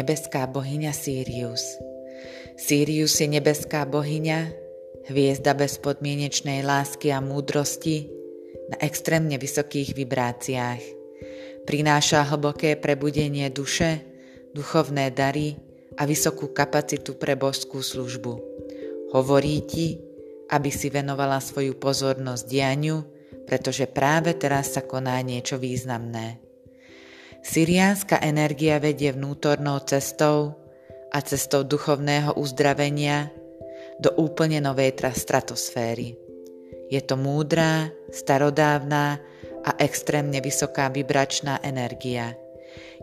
nebeská bohyňa Sirius. Sirius je nebeská bohyňa, hviezda bezpodmienečnej lásky a múdrosti na extrémne vysokých vibráciách. Prináša hlboké prebudenie duše, duchovné dary a vysokú kapacitu pre božskú službu. Hovorí ti, aby si venovala svoju pozornosť dianiu, pretože práve teraz sa koná niečo významné. Syriánska energia vedie vnútornou cestou a cestou duchovného uzdravenia do úplne novej stratosféry. Je to múdrá, starodávna a extrémne vysoká vibračná energia.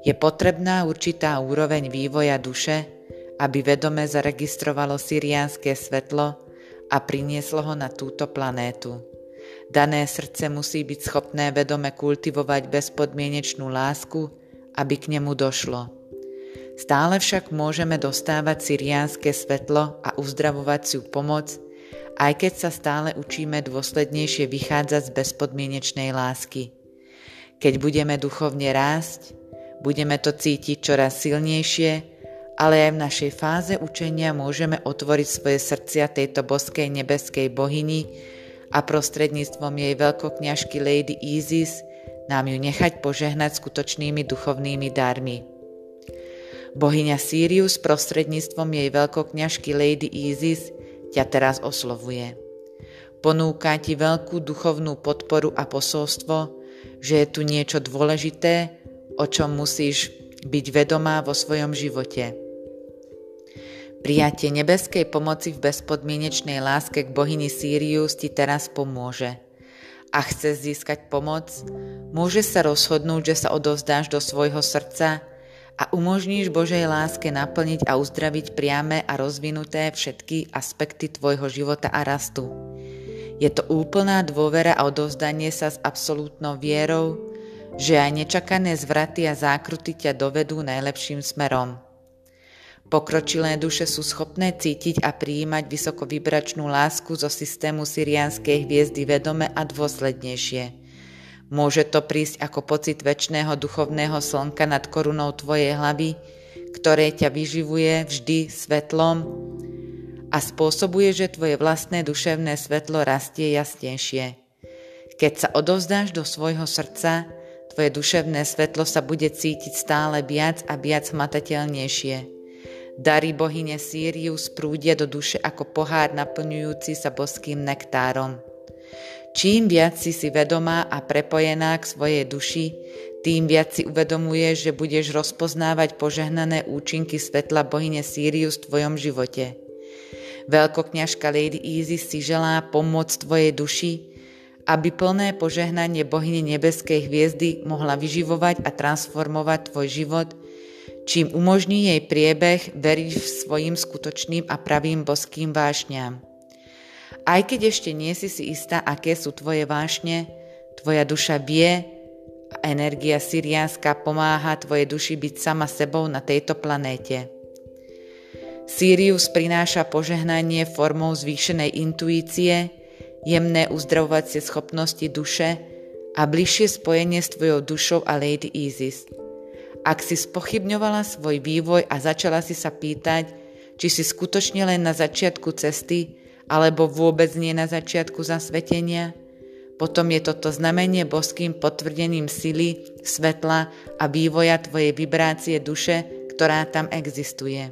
Je potrebná určitá úroveň vývoja duše, aby vedome zaregistrovalo syriánske svetlo a prinieslo ho na túto planétu. Dané srdce musí byť schopné vedome kultivovať bezpodmienečnú lásku, aby k nemu došlo. Stále však môžeme dostávať syriánske svetlo a uzdravovaciu pomoc, aj keď sa stále učíme dôslednejšie vychádzať z bezpodmienečnej lásky. Keď budeme duchovne rásť, budeme to cítiť čoraz silnejšie, ale aj v našej fáze učenia môžeme otvoriť svoje srdcia tejto boskej nebeskej bohyni, a prostredníctvom jej veľkokňažky Lady Isis nám ju nechať požehnať skutočnými duchovnými darmi. Bohyňa Sirius prostredníctvom jej veľkokňažky Lady Isis ťa teraz oslovuje. Ponúka ti veľkú duchovnú podporu a posolstvo, že je tu niečo dôležité, o čom musíš byť vedomá vo svojom živote. Prijatie nebeskej pomoci v bezpodmienečnej láske k bohyni Sirius ti teraz pomôže. A chceš získať pomoc, môže sa rozhodnúť, že sa odovzdáš do svojho srdca a umožníš Božej láske naplniť a uzdraviť priame a rozvinuté všetky aspekty tvojho života a rastu. Je to úplná dôvera a odovzdanie sa s absolútnou vierou, že aj nečakané zvraty a zákruty ťa dovedú najlepším smerom. Pokročilé duše sú schopné cítiť a prijímať vysokovibračnú lásku zo systému syrianskej hviezdy vedome a dôslednejšie. Môže to prísť ako pocit väčšného duchovného slnka nad korunou tvojej hlavy, ktoré ťa vyživuje vždy svetlom a spôsobuje, že tvoje vlastné duševné svetlo rastie jasnejšie. Keď sa odovzdáš do svojho srdca, tvoje duševné svetlo sa bude cítiť stále viac a viac hmatateľnejšie. Dary bohyne Sirius prúdia do duše ako pohár naplňujúci sa boským nektárom. Čím viac si si vedomá a prepojená k svojej duši, tým viac si uvedomuješ, že budeš rozpoznávať požehnané účinky svetla bohyne Sirius v tvojom živote. Veľkokňažka Lady Isis si želá pomôcť tvojej duši, aby plné požehnanie bohyne nebeskej hviezdy mohla vyživovať a transformovať tvoj život – čím umožní jej priebeh veriť v svojim skutočným a pravým boským vášňam. Aj keď ešte nie si si istá, aké sú tvoje vášne, tvoja duša vie a energia syriánska pomáha tvojej duši byť sama sebou na tejto planéte. Sirius prináša požehnanie formou zvýšenej intuície, jemné uzdravovacie schopnosti duše a bližšie spojenie s tvojou dušou a Lady Isis – ak si spochybňovala svoj vývoj a začala si sa pýtať, či si skutočne len na začiatku cesty, alebo vôbec nie na začiatku zasvetenia, potom je toto znamenie boským potvrdením sily, svetla a vývoja tvojej vibrácie duše, ktorá tam existuje.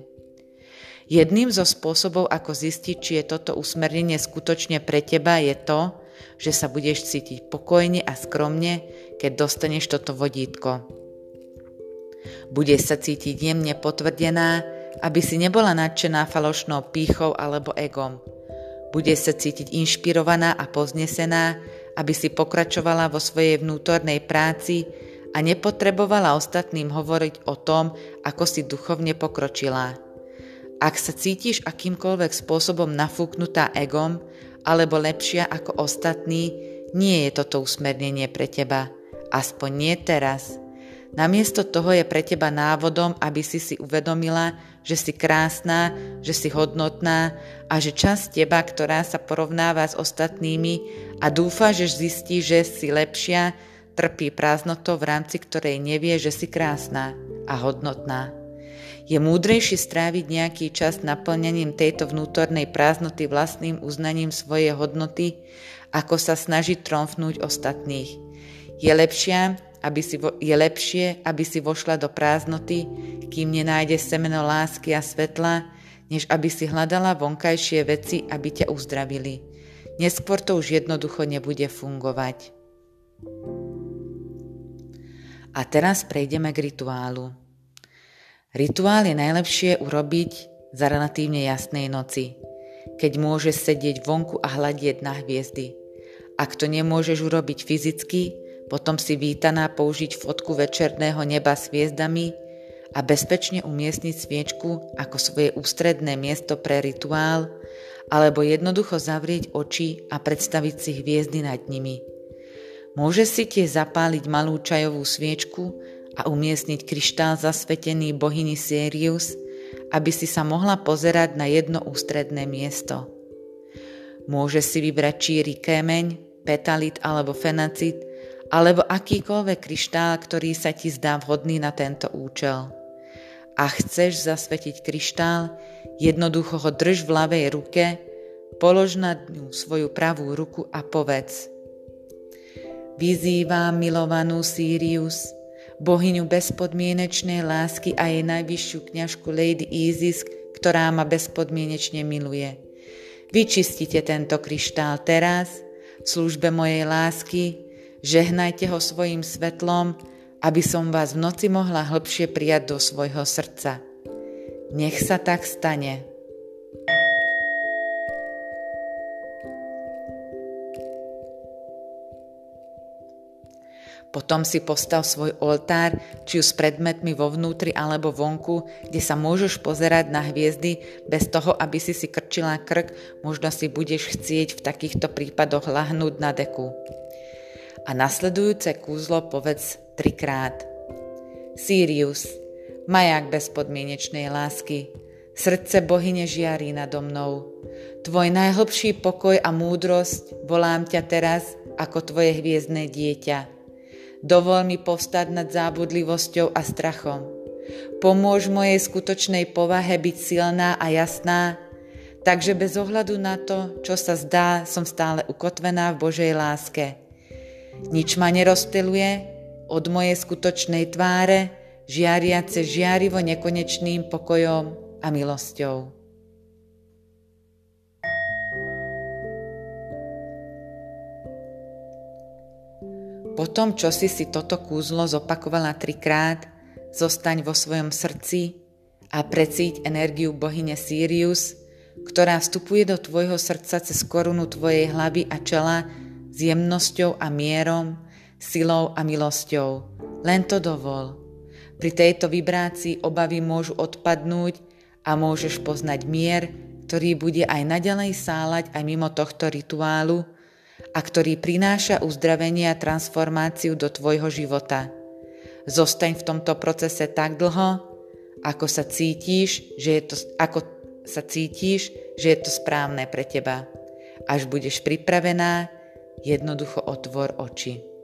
Jedným zo spôsobov, ako zistiť, či je toto usmernenie skutočne pre teba, je to, že sa budeš cítiť pokojne a skromne, keď dostaneš toto vodítko. Bude sa cítiť jemne potvrdená, aby si nebola nadšená falošnou pýchou alebo egom. Bude sa cítiť inšpirovaná a poznesená, aby si pokračovala vo svojej vnútornej práci a nepotrebovala ostatným hovoriť o tom, ako si duchovne pokročila. Ak sa cítiš akýmkoľvek spôsobom nafúknutá egom alebo lepšia ako ostatní, nie je toto usmernenie pre teba. Aspoň nie teraz – Namiesto toho je pre teba návodom, aby si si uvedomila, že si krásna, že si hodnotná a že časť teba, ktorá sa porovnáva s ostatnými a dúfa, že zistí, že si lepšia, trpí prázdnotou, v rámci ktorej nevie, že si krásna a hodnotná. Je múdrejšie stráviť nejaký čas naplnením tejto vnútornej prázdnoty vlastným uznaním svojej hodnoty, ako sa snažiť tromfnúť ostatných. Je lepšia, aby si vo, je lepšie, aby si vošla do prázdnoty, kým nenájde semeno lásky a svetla, než aby si hľadala vonkajšie veci, aby ťa uzdravili. Neskôr to už jednoducho nebude fungovať. A teraz prejdeme k rituálu. Rituál je najlepšie urobiť za relatívne jasnej noci, keď môžeš sedieť vonku a hľadieť na hviezdy. Ak to nemôžeš urobiť fyzicky, potom si vítaná použiť fotku večerného neba s hviezdami a bezpečne umiestniť sviečku ako svoje ústredné miesto pre rituál, alebo jednoducho zavrieť oči a predstaviť si hviezdy nad nimi. Môže si tiež zapáliť malú čajovú sviečku a umiestniť kryštál zasvetený bohyni Sirius, aby si sa mohla pozerať na jedno ústredné miesto. Môže si vybrať číry kemeň, petalit alebo fenacit alebo akýkoľvek kryštál, ktorý sa ti zdá vhodný na tento účel. A chceš zasvetiť kryštál, jednoducho ho drž v ľavej ruke, polož na ňu svoju pravú ruku a povedz Vyzývam milovanú Sirius, bohyňu bezpodmienečnej lásky a jej najvyššiu kňažku Lady Isis, ktorá ma bezpodmienečne miluje. Vyčistite tento kryštál teraz, v službe mojej lásky, Žehnajte ho svojim svetlom, aby som vás v noci mohla hlbšie prijať do svojho srdca. Nech sa tak stane. Potom si postav svoj oltár, či už s predmetmi vo vnútri alebo vonku, kde sa môžeš pozerať na hviezdy bez toho, aby si si krčila krk, možno si budeš chcieť v takýchto prípadoch lahnúť na deku a nasledujúce kúzlo povedz trikrát. Sirius, maják bezpodmienečnej lásky, srdce bohyne žiarí nado mnou. Tvoj najhlbší pokoj a múdrosť volám ťa teraz ako tvoje hviezdne dieťa. Dovol mi povstať nad zábudlivosťou a strachom. Pomôž mojej skutočnej povahe byť silná a jasná, takže bez ohľadu na to, čo sa zdá, som stále ukotvená v Božej láske. Nič ma nerozptiluje od mojej skutočnej tváre, žiariace žiarivo nekonečným pokojom a milosťou. Potom, čo si si toto kúzlo zopakovala trikrát, zostaň vo svojom srdci a precíť energiu bohyne Sirius, ktorá vstupuje do tvojho srdca cez korunu tvojej hlavy a čela s jemnosťou a mierom, silou a milosťou. Len to dovol. Pri tejto vibrácii obavy môžu odpadnúť a môžeš poznať mier, ktorý bude aj naďalej sálať aj mimo tohto rituálu a ktorý prináša uzdravenie a transformáciu do tvojho života. Zostaň v tomto procese tak dlho, ako sa cítiš, že je to, ako sa cítiš, že je to správne pre teba. Až budeš pripravená, Jednoducho otvor oči.